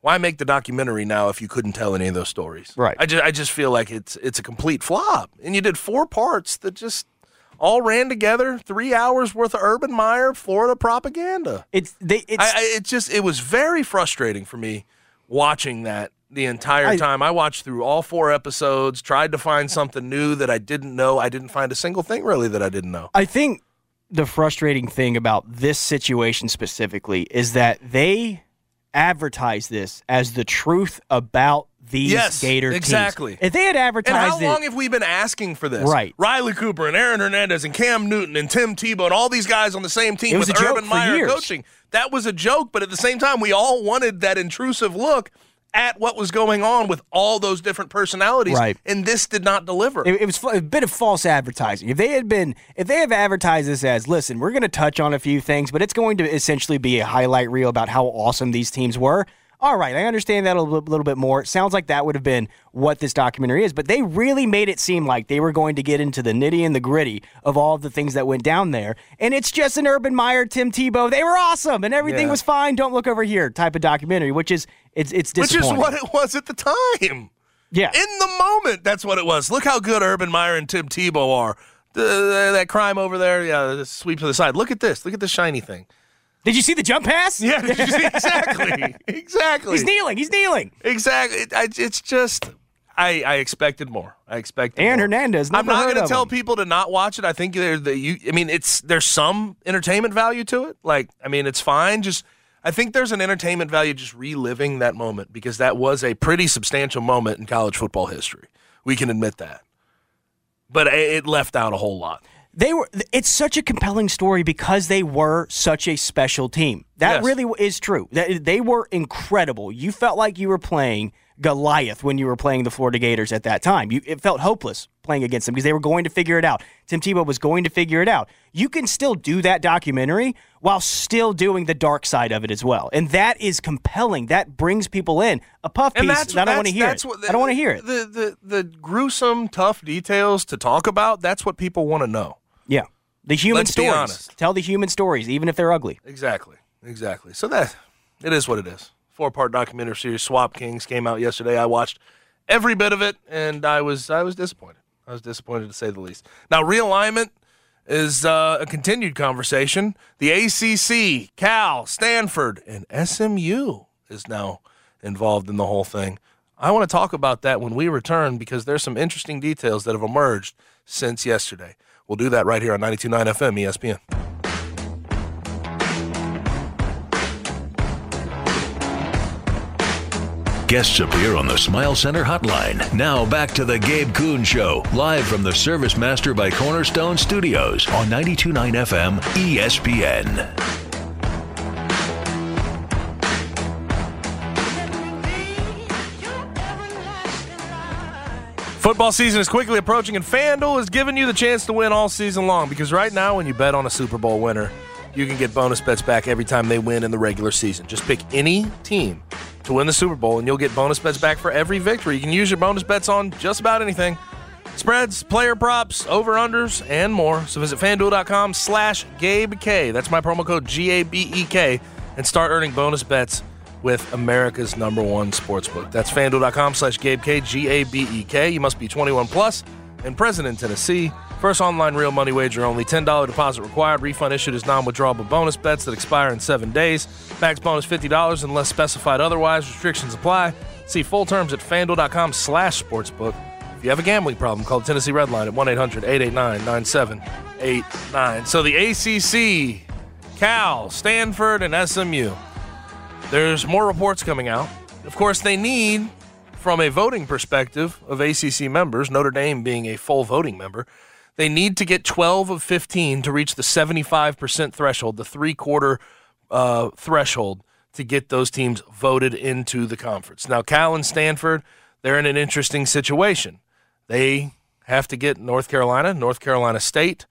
Speaker 1: why make the documentary now if you couldn't tell any of those stories?
Speaker 2: Right.
Speaker 1: I just I just feel like it's it's a complete flop, and you did four parts that just. All ran together, three hours worth of Urban Meyer, Florida propaganda.
Speaker 2: it's they it's
Speaker 1: I, I, it just it was very frustrating for me watching that the entire
Speaker 2: I-
Speaker 1: time. I watched through all four episodes, tried to find something new that I didn't know. I didn't find a single thing really that I didn't know.
Speaker 2: I think the frustrating thing about this situation specifically is that they advertise this as the truth about these
Speaker 1: Yes,
Speaker 2: Gator teams.
Speaker 1: exactly.
Speaker 2: If they had advertised, And
Speaker 1: how
Speaker 2: it,
Speaker 1: long have we been asking for this?
Speaker 2: Right.
Speaker 1: Riley Cooper and Aaron Hernandez and Cam Newton and Tim Tebow and all these guys on the same team with Urban Meyer
Speaker 2: years.
Speaker 1: coaching. That was a joke, but at the same time, we all wanted that intrusive look at what was going on with all those different personalities.
Speaker 2: Right.
Speaker 1: And this did not deliver.
Speaker 2: It, it was a bit of false advertising. If they had been, if they have advertised this as, listen, we're going to touch on a few things, but it's going to essentially be a highlight reel about how awesome these teams were. All right, I understand that a little, little bit more. It sounds like that would have been what this documentary is, but they really made it seem like they were going to get into the nitty and the gritty of all of the things that went down there. And it's just an Urban Meyer, Tim Tebow. They were awesome and everything
Speaker 1: Yeah.
Speaker 2: was fine. Don't look over here type of documentary, which is it's it's
Speaker 1: which is what it was at the time.
Speaker 2: yeah.
Speaker 1: In the moment, that's what it was. Look how good Urban Meyer and Tim Tebow are. The, the- that crime over there, yeah, sweep to the side. Look at this. Look at this shiny thing.
Speaker 2: Did you see the jump pass?
Speaker 1: Yeah, did you see? exactly. Exactly.
Speaker 2: He's kneeling. He's kneeling.
Speaker 1: Exactly. It, I, it's just I, I expected more. I expected.
Speaker 2: Aaron
Speaker 1: more.
Speaker 2: Hernandez.
Speaker 1: I'm not going to tell
Speaker 2: him.
Speaker 1: people to not watch it. I think there the you. I mean, it's there's some entertainment value to it. Like, I mean, it's fine. Just I think there's an entertainment value just reliving that moment because that was a pretty substantial moment in college football history. We can admit that, but it left out a whole lot.
Speaker 2: They were. It's such a compelling story because they were such a special team. That
Speaker 1: Yes.
Speaker 2: really is true. That they were incredible. You felt like you were playing Goliath when you were playing the Florida Gators at that time. You, it felt hopeless playing against them because they were going to figure it out. Tim Tebow was going to figure it out. You can still do that documentary while still doing the dark side of it as well, and that is compelling. That brings people in. A puff piece.
Speaker 1: that's
Speaker 2: I don't want to hear it.
Speaker 1: what
Speaker 2: I don't want to hear it.
Speaker 1: The, the the gruesome, tough details to talk about. That's what people want to know.
Speaker 2: Yeah, the human
Speaker 1: Let's
Speaker 2: stories. Tell the human stories, even if they're ugly.
Speaker 1: Exactly. Exactly. So that it is what it is. Four part documentary series Swamp Kings came out yesterday. I watched every bit of it and I was I was disappointed. I was disappointed to say the least. Now realignment is uh, a continued conversation. The ACC, Cal, Stanford, and SMU is now involved in the whole thing. I want to talk about that when we return because there's some interesting details that have emerged since yesterday. We'll do that right here on 92.9 FM ESPN.
Speaker 3: Guests appear on the Smile Center hotline. Now back to the Gabe Kuhn Show, live from the Service Master by Cornerstone Studios on 92.9 FM ESPN.
Speaker 1: Football season is quickly approaching, and FanDuel is giving you the chance to win all season long because right now, when you bet on a Super Bowl winner, you can get bonus bets back every time they win in the regular season. Just pick any team to win the Super Bowl, and you'll get bonus bets back for every victory. You can use your bonus bets on just about anything. Spreads, player props, over-unders, and more. So visit FanDuel.com slash GabeK. That's my promo code G-A-B-E-K and start earning bonus bets with America's number one sportsbook. That's FanDuel.com slash GabeK, G-A-B-E-K. You must be 21 plus and present in Tennessee. First online real money wager only. $10 deposit required. Refund issued as non-withdrawable bonus bets that expire in seven days. Max bonus $50 unless specified otherwise. Restrictions apply. See full terms at FanDuel.com slash sportsbook. If you have a gambling problem, call Tennessee Red Line at 1-800-889-9789. So the ACC, Cal, Stanford, and SMU. There's more reports coming out. Of course, they need, from a voting perspective of ACC members, Notre Dame being a full voting member, they need to get 12 of 15 to reach the 75% threshold, the three quarter uh, threshold to get those teams voted into the conference. Now, Cal and Stanford, they're in an interesting situation. They have to get North Carolina, North Carolina State,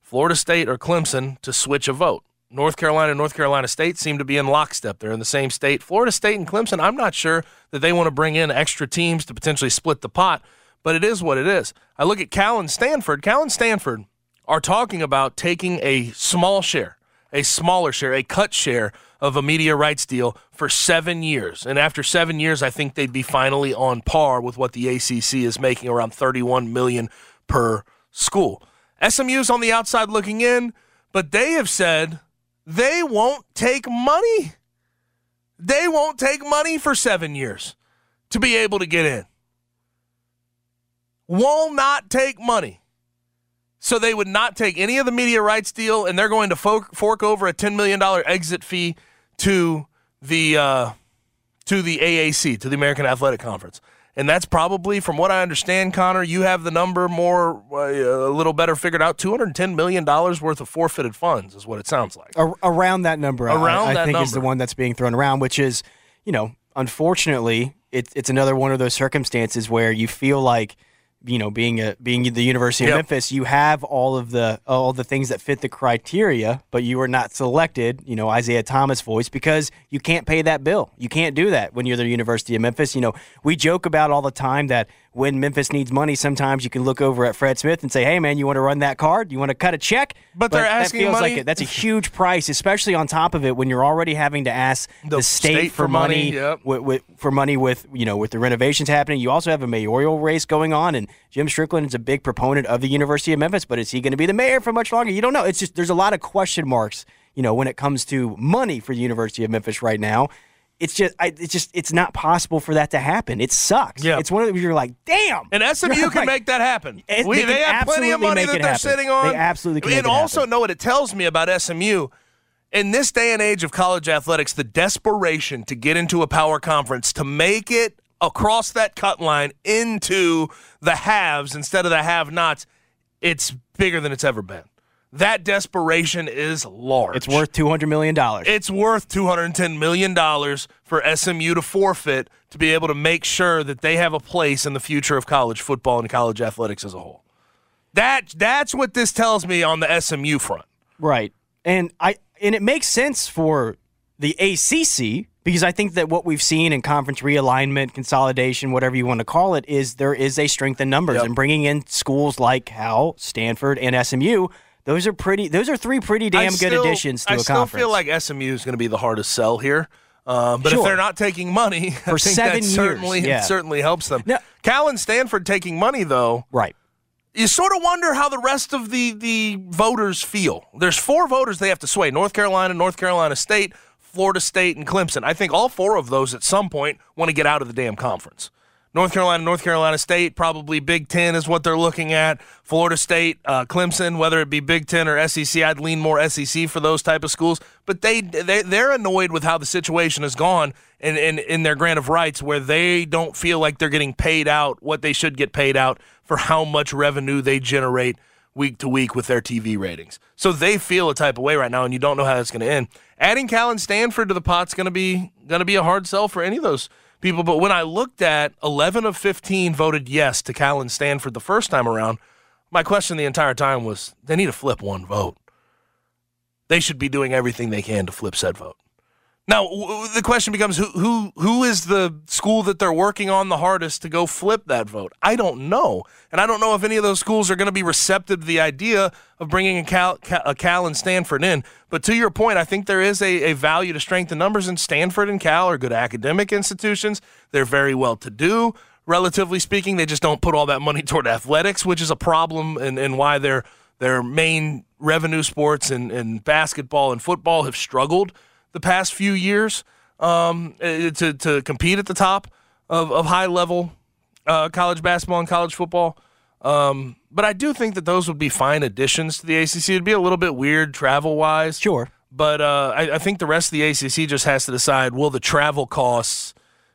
Speaker 1: Florida State, or Clemson to switch a vote. North Carolina and North Carolina State seem to be in lockstep. They're in the same state. Florida State and Clemson, I'm not sure that they want to bring in extra teams to potentially split the pot, but it is what it is. I look at Cal and Stanford. Cal and Stanford are talking about taking a small share, a smaller share, a cut share of a media rights deal for seven years. And after seven years, I think they'd be finally on par with what the ACC is making, around 31 million per school. SMU's on the outside looking in, but they have said they won't take money. They won't take money for seven years to be able to get in. Will not take money. So they would not take any of the media rights deal, and they're going to fork, over a $10 million exit fee to the uh, to the AAC, to the American Athletic Conference. And that's probably, from what I understand, Connor, you have the number more, uh, a little better figured out. $210 million worth of forfeited funds is what it sounds like.
Speaker 2: Ar- around that number, I-
Speaker 1: Around
Speaker 2: I,
Speaker 1: that
Speaker 2: think is the one that's being thrown around, which is, you know, unfortunately, it's it's another one of those circumstances where you feel like, you know, being a being the University of
Speaker 1: Yep.
Speaker 2: Memphis, you have all of the all the things that fit the criteria, but you are not selected. You know, Isaiah Thomas voice because you can't pay that bill. You can't do that when you're the University of Memphis. You know, we joke about all the time that when Memphis needs money, sometimes you can look over at Fred Smith and say, "Hey, man, you want to run that card? You want to cut a check?"
Speaker 1: But they're
Speaker 2: that
Speaker 1: asking
Speaker 2: feels
Speaker 1: money-
Speaker 2: like it. That's a huge price, especially on top of it when you're already having to ask the,
Speaker 1: The
Speaker 2: state,
Speaker 1: state
Speaker 2: for
Speaker 1: for money,
Speaker 2: money,
Speaker 1: yep.
Speaker 2: with, with, for money with you know with the renovations happening. You also have a mayoral race going on, and Jim Strickland is a big proponent of the University of Memphis. But is he going to be the mayor for much longer? You don't know. It's just there's a lot of question marks. You know when it comes to money for the University of Memphis right now. It's just, I, it's just, it's not possible for that to happen. It sucks.
Speaker 1: Yeah.
Speaker 2: It's one of those you're like, damn.
Speaker 1: And SMU
Speaker 2: You're
Speaker 1: can
Speaker 2: like-
Speaker 1: make that happen.
Speaker 2: It-
Speaker 1: We-
Speaker 2: they
Speaker 1: they, have plenty of money that they're
Speaker 2: happen.
Speaker 1: sitting on.
Speaker 2: They absolutely can
Speaker 1: And also
Speaker 2: happen.
Speaker 1: know what it tells me about SMU. In this day and age of college athletics, the desperation to get into a power conference, to make it across that cut line into the haves instead of the have nots, it's bigger than it's ever been. That desperation is large.
Speaker 2: It's worth two hundred million dollars.
Speaker 1: It's worth $210 million for SMU to forfeit to be able to make sure that they have a place in the future of college football and college athletics as a whole. That, that's what this tells me on the SMU front.
Speaker 2: Right. And I and it makes sense for the ACC because I think that what we've seen in conference realignment, consolidation, whatever you want to call it, is there is a strength in numbers
Speaker 1: Yep.
Speaker 2: and bringing in schools like Cal, Stanford, and SMU. Those are pretty. Those are three pretty damn
Speaker 1: I
Speaker 2: good additions to
Speaker 1: I
Speaker 2: a
Speaker 1: still
Speaker 2: conference.
Speaker 1: feel like SMU is going to be the hardest sell here. Um, but if they're not taking money, I
Speaker 2: For seven years,
Speaker 1: certainly,
Speaker 2: yeah.
Speaker 1: certainly helps them.
Speaker 2: Now-
Speaker 1: Cal and Stanford taking money, though,
Speaker 2: right.
Speaker 1: you sort of wonder how the rest of the the voters feel. There's four voters they have to sway: North Carolina, North Carolina State, Florida State, and Clemson. I think all four of those at some point want to get out of the damn conference. North Carolina, North Carolina State, probably Big Ten is what they're looking at. Florida State, uh, Clemson, whether it be Big Ten or SEC, I'd lean more SEC for those type of schools. But they, they they're annoyed with how the situation has gone in, in, in their grant of rights, where they don't feel like they're getting paid out what they should get paid out for how much revenue they generate week to week with their TV ratings. So they feel a type of way right now, and you don't know how that's going to end. Adding Cal and Stanford to the pot's going to be going to be a hard sell for any of those people. But when I looked at 11 of 15 voted yes to Cal and Stanford the first time around, my question the entire time was they need to flip one vote. They should be doing everything they can to flip said vote. Now the question becomes who who who is the school that they're working on the hardest to go flip that vote? I don't know, and I don't know if any of those schools are going to be receptive to the idea of bringing a Cal, Cal, a Cal and Stanford in. But to your point, I think there is a, a value to strength in numbers, and Stanford and Cal are good academic institutions. They're very well to do, relatively speaking. They just don't put all that money toward athletics, which is a problem, and, and why their their main revenue sports and, and basketball and football have struggled the past few years um, eh, to, to compete at the top of, of high level uh, college basketball and college football. Um, but I do think that those would be fine additions to the ACC. It'd be a little bit weird travel wise.
Speaker 2: Sure.
Speaker 1: But uh, I, I think the rest of the ACC just has to decide will the travel costs,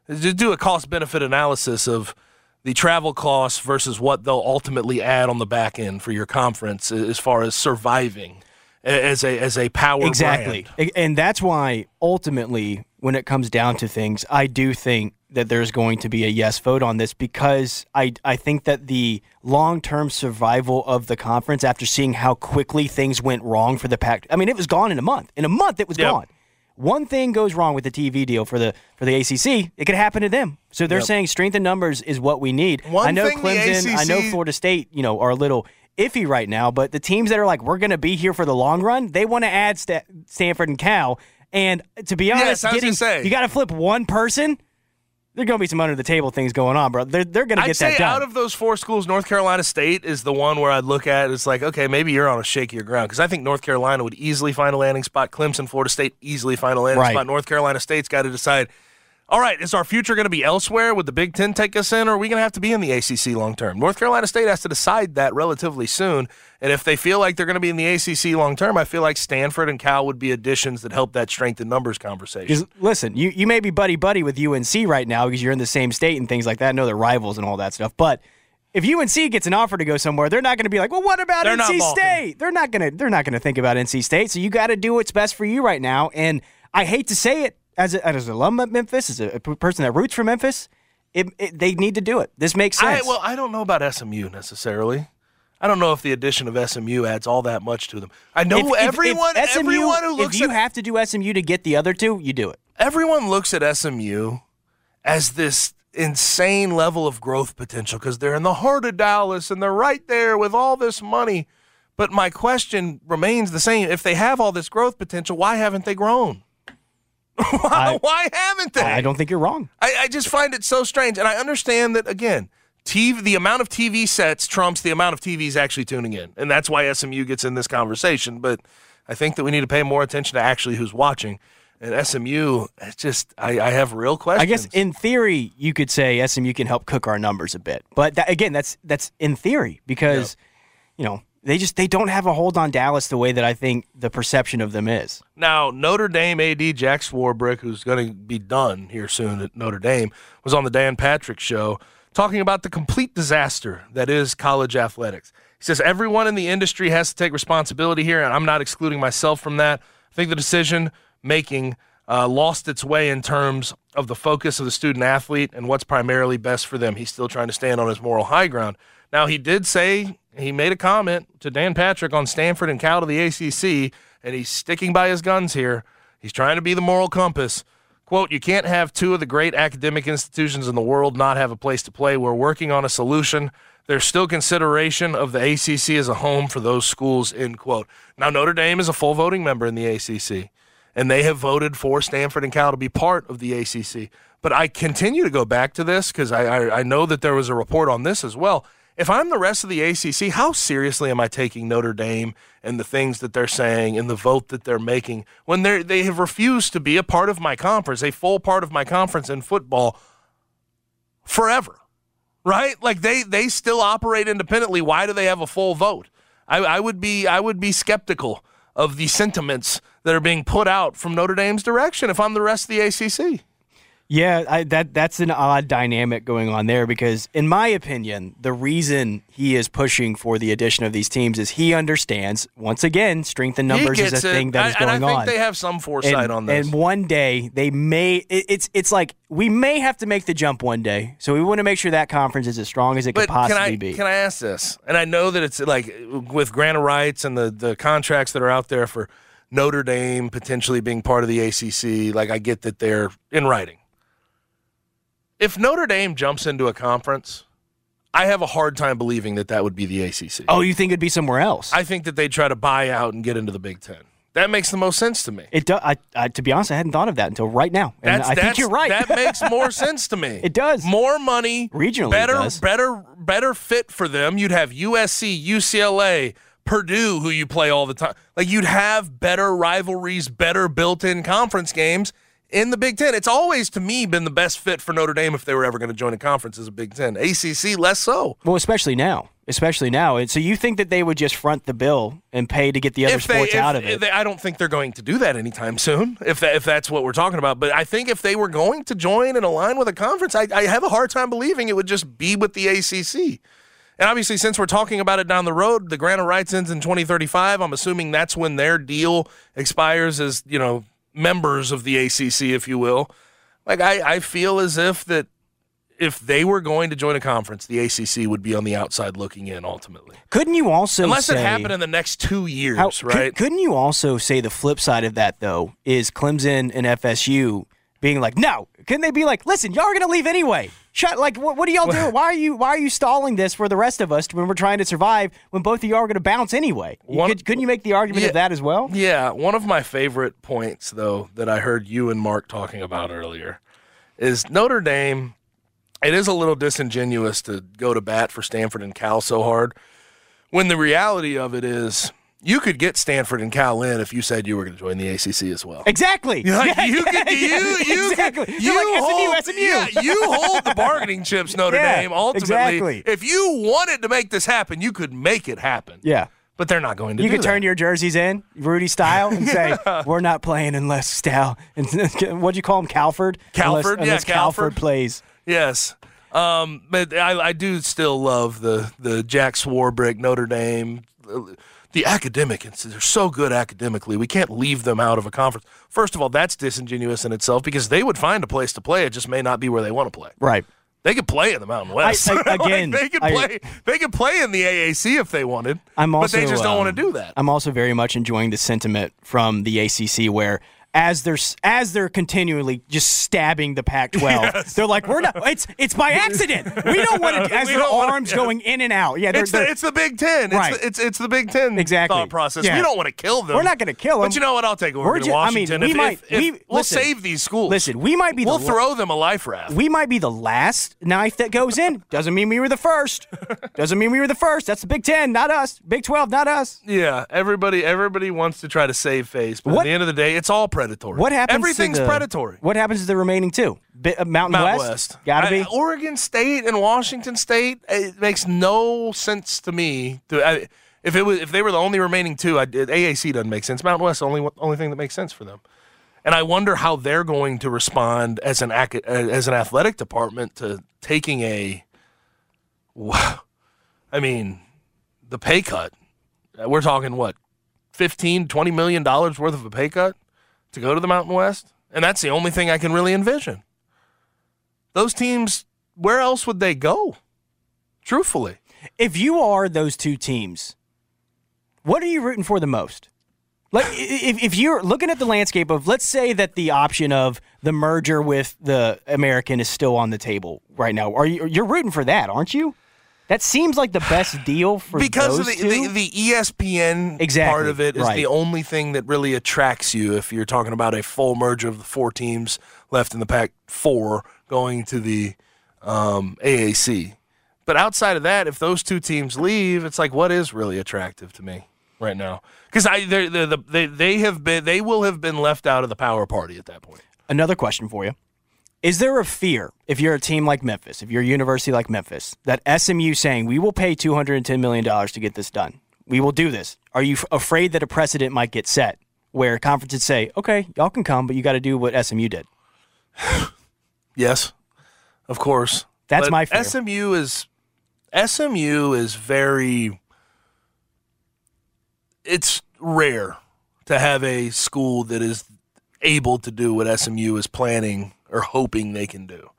Speaker 1: just do a cost benefit analysis of the travel costs versus what they'll ultimately add on the back end for your conference as far as surviving as a as a power
Speaker 2: Exactly.
Speaker 1: brand.
Speaker 2: A- And that's why ultimately, when it comes down to things, I do think that there's going to be a yes vote on this because I, I think that the long term survival of the conference after seeing how quickly things went wrong for the Pac I mean, it was gone in a month. In a month, it was
Speaker 1: Yep.
Speaker 2: gone. One thing goes wrong with the TV deal for the for the ACC, it could happen to them. So they're
Speaker 1: Yep.
Speaker 2: saying strength in numbers is what we need.
Speaker 1: One
Speaker 2: I know
Speaker 1: thing the
Speaker 2: Clemson, I know Florida State, you know, are a little iffy right now, but the teams that are like, we're going to be here for the long run, they want to add Sta- Stanford and Cal. And to be honest,
Speaker 1: was
Speaker 2: getting you got to flip one person. There's going to be some under the table things going on, bro. They're, they're going to get that done.
Speaker 1: out of those four schools, North Carolina State is the one where I'd look at. It's like, okay, maybe you're on a shakier ground because I think North Carolina would easily find a landing spot. Clemson, Florida State easily find a landing
Speaker 2: Right.
Speaker 1: spot. North Carolina State's got to decide. All right, is our future going to be elsewhere? Would the Big Ten take us in, or are we going to have to be in the ACC long term? North Carolina State has to decide that relatively soon. And if they feel like they're going to be in the ACC long term, I feel like Stanford and Cal would be additions that help that strength in numbers conversation.
Speaker 2: listen, you, you may be buddy buddy with UNC right now because you're in the same state and things like that. I know they're rivals and all that stuff, but if UNC gets an offer to go somewhere, they're not going to be like, "Well, what about
Speaker 1: They're
Speaker 2: NC. State?" They're not going to they're not going to think about NC State. So you got to do what's best for you right now. And I hate to say it as a, as an alum at Memphis, as a person that roots for Memphis, it, it, they need to do it. This makes
Speaker 1: I,
Speaker 2: sense.
Speaker 1: well, I don't know about SMU necessarily. I don't know if the addition of SMU adds all that much to them. I know
Speaker 2: If- if- if
Speaker 1: everyone,
Speaker 2: SMU,
Speaker 1: everyone who looks
Speaker 2: if you
Speaker 1: at
Speaker 2: have to do SMU to get the other two, you do it.
Speaker 1: everyone looks at SMU as this insane level of growth potential because they're in the heart of Dallas and they're right there with all this money. But my question remains the same: If they have all this growth potential, why haven't they grown? why,
Speaker 2: I-
Speaker 1: why haven't they?
Speaker 2: I don't think you're wrong.
Speaker 1: I, I just find it so strange, and I understand that again. TV, the amount of TV sets trumps the amount of TVs actually tuning in, and that's why SMU gets in this conversation. But I think that we need to pay more attention to actually who's watching. And SMU, it's just I, I have real questions.
Speaker 2: I guess in theory, you could say SMU can help cook our numbers a bit, but that, again, that's that's in theory because you know they just they don't have a hold on Dallas the way that I think the perception of them is.
Speaker 1: Now, Notre Dame AD Jack Swarbrick, who's going to be done here soon at Notre Dame, was on the Dan Patrick show talking about the complete disaster that is college athletics. He says everyone in the industry has to take responsibility here, and I'm not excluding myself from that. I think the decision making uh, lost its way in terms of the focus of the student athlete and what's primarily best for them. He's still trying to stand on his moral high ground. Now, he did say he made a comment to Dan Patrick on Stanford and Cal to the ACC, and he's sticking by his guns here. He's trying to be the moral compass. Quote, you can't have two of the great academic institutions in the world not have a place to play. We're working on a solution. There's still consideration of the ACC as a home for those schools, end quote. Now, Notre Dame is a full voting member in the ACC, and they have voted for Stanford and Cal to be part of the ACC. But I continue to go back to this because I, I, I know that there was a report on this as well. If I'm the rest of the ACC, how seriously am I taking Notre Dame and the things that they're saying and the vote that they're making when they they have refused to be a part of my conference, a full part of my conference in football forever? Right? Like they they still operate independently. Why do they have a full vote? I, I would be I would be skeptical of the sentiments that are being put out from Notre Dame's direction if I'm the rest of the ACC.
Speaker 2: Yeah, I, that that's an odd dynamic going on there because, in my opinion, the reason he is pushing for the addition of these teams is he understands once again strength in numbers is a
Speaker 1: it.
Speaker 2: thing that is
Speaker 1: I-
Speaker 2: going
Speaker 1: and I think
Speaker 2: on.
Speaker 1: they have some foresight
Speaker 2: and,
Speaker 1: on this.
Speaker 2: and one day they may it, it's it's like we may have to make the jump one day. So we want to make sure that conference is as strong as it
Speaker 1: but
Speaker 2: could possibly
Speaker 1: can I
Speaker 2: be.
Speaker 1: can I ask this? And I know that it's like with grant of rights and the the contracts that are out there for Notre Dame potentially being part of the ACC. Like I get that they're in writing. If Notre Dame jumps into a conference, I have a hard time believing that that would be the ACC.
Speaker 2: oh, you think it'd be somewhere else?
Speaker 1: I think that they'd try to buy out and get into the Big Ten. That makes the most sense to me.
Speaker 2: it does. I, I, to be honest, I hadn't thought of that until right now, and
Speaker 1: That's,
Speaker 2: I think
Speaker 1: that's-
Speaker 2: you're right.
Speaker 1: That makes more sense to me.
Speaker 2: It does.
Speaker 1: More money,
Speaker 2: Regionally,
Speaker 1: better, better, better fit for them. You'd have USC, UCLA, Purdue, who you play all the time. Like you'd have better rivalries, better built-in conference games in the Big Ten. It's always to me been the best fit for Notre Dame if they were ever going to join a conference as a Big Ten. ACC less so.
Speaker 2: Well, especially now, especially now. And so you think that they would just front the bill and pay to get the other
Speaker 1: if they,
Speaker 2: sports
Speaker 1: if-
Speaker 2: out of it?
Speaker 1: they- I don't think they're going to do that anytime soon. If that, if that's what we're talking about, but I think if they were going to join and align with a conference, I, I have a hard time believing it would just be with the ACC. And obviously, since we're talking about it down the road, the grant of rights ends in 2035. I'm assuming that's when their deal expires as you know members of the ACC, if you will. Like I, I feel as if that if they were going to join a conference, the ACC would be on the outside looking in ultimately.
Speaker 2: couldn't you also
Speaker 1: Unless
Speaker 2: say,
Speaker 1: it happened in the next two years,
Speaker 2: how-
Speaker 1: right?
Speaker 2: Could, couldn't you also say the flip side of that though is Clemson and FSU being like, no? Couldn't they be like, listen, y'all are gonna leave anyway? Shut. Like, what, what are y'all doing? Why are you Why are you stalling this for the rest of us when we're trying to survive? When both of y'all are gonna bounce anyway?
Speaker 1: One-
Speaker 2: could, couldn't you make the argument
Speaker 1: Yeah.
Speaker 2: of that as well?
Speaker 1: Yeah, one of my favorite points, though, that I heard you and Mark talking about earlier is Notre Dame. It is a little disingenuous to go to bat for Stanford and Cal so hard when the reality of it is you could get Stanford and Cal in if you said you were going to join the ACC as well.
Speaker 2: Exactly.
Speaker 1: Like,
Speaker 2: Yeah,
Speaker 1: you
Speaker 2: yeah,
Speaker 1: could, you,
Speaker 2: yeah,
Speaker 1: you,
Speaker 2: exactly.
Speaker 1: could-
Speaker 2: You're like
Speaker 1: hold,
Speaker 2: SMU, SMU.
Speaker 1: Yeah, you hold the bargaining chips, Notre Dame. Ultimately,
Speaker 2: exactly.
Speaker 1: if you wanted to make this happen, you could make it happen.
Speaker 2: Yeah.
Speaker 1: But they're not going to
Speaker 2: You
Speaker 1: do
Speaker 2: could turn your jerseys in, Rudy style, and say, "We're not playing unless Stal." And what'd you call him, Calford?
Speaker 1: Calford,
Speaker 2: unless,
Speaker 1: yeah,
Speaker 2: unless
Speaker 1: Calford.
Speaker 2: plays.
Speaker 1: Yes. Um, but I, I do still love the the Jack Swarbrick Notre Dame, the academic. They're so good academically. We can't leave them out of a conference. First of all, that's disingenuous in itself because they would find a place to play. It just may not be where they want to play.
Speaker 2: Right.
Speaker 1: They could play in the Mountain West.
Speaker 2: I-
Speaker 1: Like,
Speaker 2: again,
Speaker 1: they could
Speaker 2: I-
Speaker 1: play. They could play in the AAC if they wanted.
Speaker 2: I'm also,
Speaker 1: but they just don't
Speaker 2: um,
Speaker 1: want to do that.
Speaker 2: I'm also very much enjoying the sentiment from the ACC where. As they're as they're continually just stabbing the Pac-12, they're like, "We're not. It's it's by accident. We don't want to." As
Speaker 1: We
Speaker 2: their
Speaker 1: wanna-
Speaker 2: arms
Speaker 1: yeah.
Speaker 2: going in and out. Yeah, they're,
Speaker 1: It's the,
Speaker 2: they're-
Speaker 1: it's the Big Ten. It's,
Speaker 2: Right.
Speaker 1: the, it's it's the Big Ten
Speaker 2: Exactly.
Speaker 1: thought process.
Speaker 2: Yeah.
Speaker 1: We don't want to kill them.
Speaker 2: We're not gonna kill 'em.
Speaker 1: But you know what? I'll take
Speaker 2: We're
Speaker 1: Oregon
Speaker 2: ju- I mean,
Speaker 1: Washington.
Speaker 2: we
Speaker 1: if,
Speaker 2: might-
Speaker 1: if- if-
Speaker 2: we-
Speaker 1: we'll
Speaker 2: listen.
Speaker 1: save these schools.
Speaker 2: listen. We might be
Speaker 1: we'll
Speaker 2: the
Speaker 1: throw them a life raft.
Speaker 2: we might be the last knife that goes in. Doesn't mean we were the first. Doesn't mean we were the first. That's the Big Ten, not us. Big Twelve, not us.
Speaker 1: yeah, everybody everybody wants to try to save face, but
Speaker 2: What-
Speaker 1: at the end of the day, it's all predatory.
Speaker 2: What happens?
Speaker 1: Everything's
Speaker 2: to the,
Speaker 1: predatory.
Speaker 2: What happens to the remaining two? Bi- uh, Mountain,
Speaker 1: Mountain
Speaker 2: West.
Speaker 1: West.
Speaker 2: Gotta
Speaker 1: I-
Speaker 2: be.
Speaker 1: Oregon State and Washington State. It makes no sense to me. To, I, if it was, if they were the only remaining two, I, AAC doesn't make sense. Mountain West, only only thing that makes sense for them. And I wonder how they're going to respond as an ac- as an athletic department to taking a. Wow, I mean, the pay cut. Uh, We're talking what, 15, 20 million dollars worth of a pay cut to go to the Mountain West, and that's the only thing I can really envision those teams, where else would they go? Truthfully,
Speaker 2: if you are those two teams, what are you rooting for the most? Like, if, if you're looking at the landscape of, let's say that the option of the merger with the American is still on the table right now, are you you're rooting for that, aren't you? That seems like the best deal for
Speaker 1: because the,
Speaker 2: two.
Speaker 1: the, the ESPN
Speaker 2: Exactly,
Speaker 1: part of it is
Speaker 2: right.
Speaker 1: the only thing that really attracts you if you're talking about a full merger of the four teams left in the Pac four going to the um, AAC. But outside of that, if those two teams leave, it's like what is really attractive to me right now? Because I they're, they're the, they they have been they will have been left out of the power party at that point.
Speaker 2: Another question for you. Is there a fear if you're a team like Memphis, if you're a university like Memphis, that SMU saying we will pay $210 million to get this done? We will do this. Are you f- afraid that a precedent might get set where conferences say, okay, y'all can come, but you got to do what SMU did?
Speaker 1: Yes, of course.
Speaker 2: That's
Speaker 1: But
Speaker 2: my fear.
Speaker 1: SMU is SMU is very. It's rare to have a school that is able to do what SMU is planning or hoping they can do.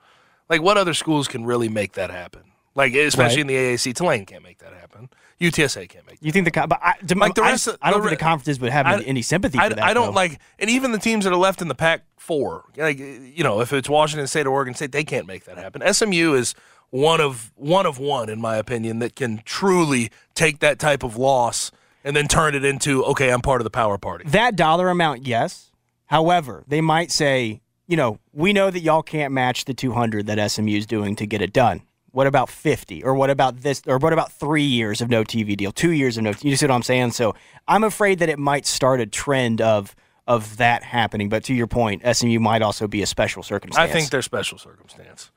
Speaker 1: Like, what other schools can really make that happen? Like, especially in the AAC, Tulane can't make that happen. UTSA can't make.
Speaker 2: You think the but I, to-
Speaker 1: Like the
Speaker 2: I,
Speaker 1: rest of-
Speaker 2: I don't
Speaker 1: the
Speaker 2: think the
Speaker 1: re-
Speaker 2: conferences would have
Speaker 1: I-
Speaker 2: any sympathy
Speaker 1: I,
Speaker 2: for that.
Speaker 1: I don't
Speaker 2: though.
Speaker 1: like, and even the teams that are left in the Pac four, like you know, if it's Washington State or Oregon State, they can't make that happen. SMU is one of one of one, in my opinion, that can truly take that type of loss and then turn it into okay, I'm part of the power party.
Speaker 2: that dollar amount, yes. However, they might say, you know, we know that y'all can't match the 200 that SMU is doing to get it done. What about 50? Or what about this? Or what about three years of no TV deal? Two years of no. You see what I'm saying? So I'm afraid that it might start a trend of of that happening. But to your point, SMU might also be a special circumstance.
Speaker 1: I think they're special circumstance.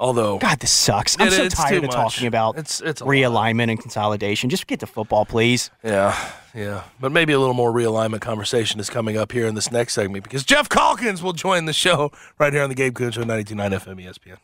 Speaker 1: Although
Speaker 2: God, this sucks. I'm
Speaker 1: It-
Speaker 2: so tired of
Speaker 1: much.
Speaker 2: talking about
Speaker 1: It's- it's a lot.
Speaker 2: realignment and consolidation. Just get to football, please.
Speaker 1: Yeah, yeah. But maybe a little more realignment conversation is coming up here in this next segment because Geoff Calkins will join the show right here on the Gabe Kuhn Show, 92.9 FM ESPN.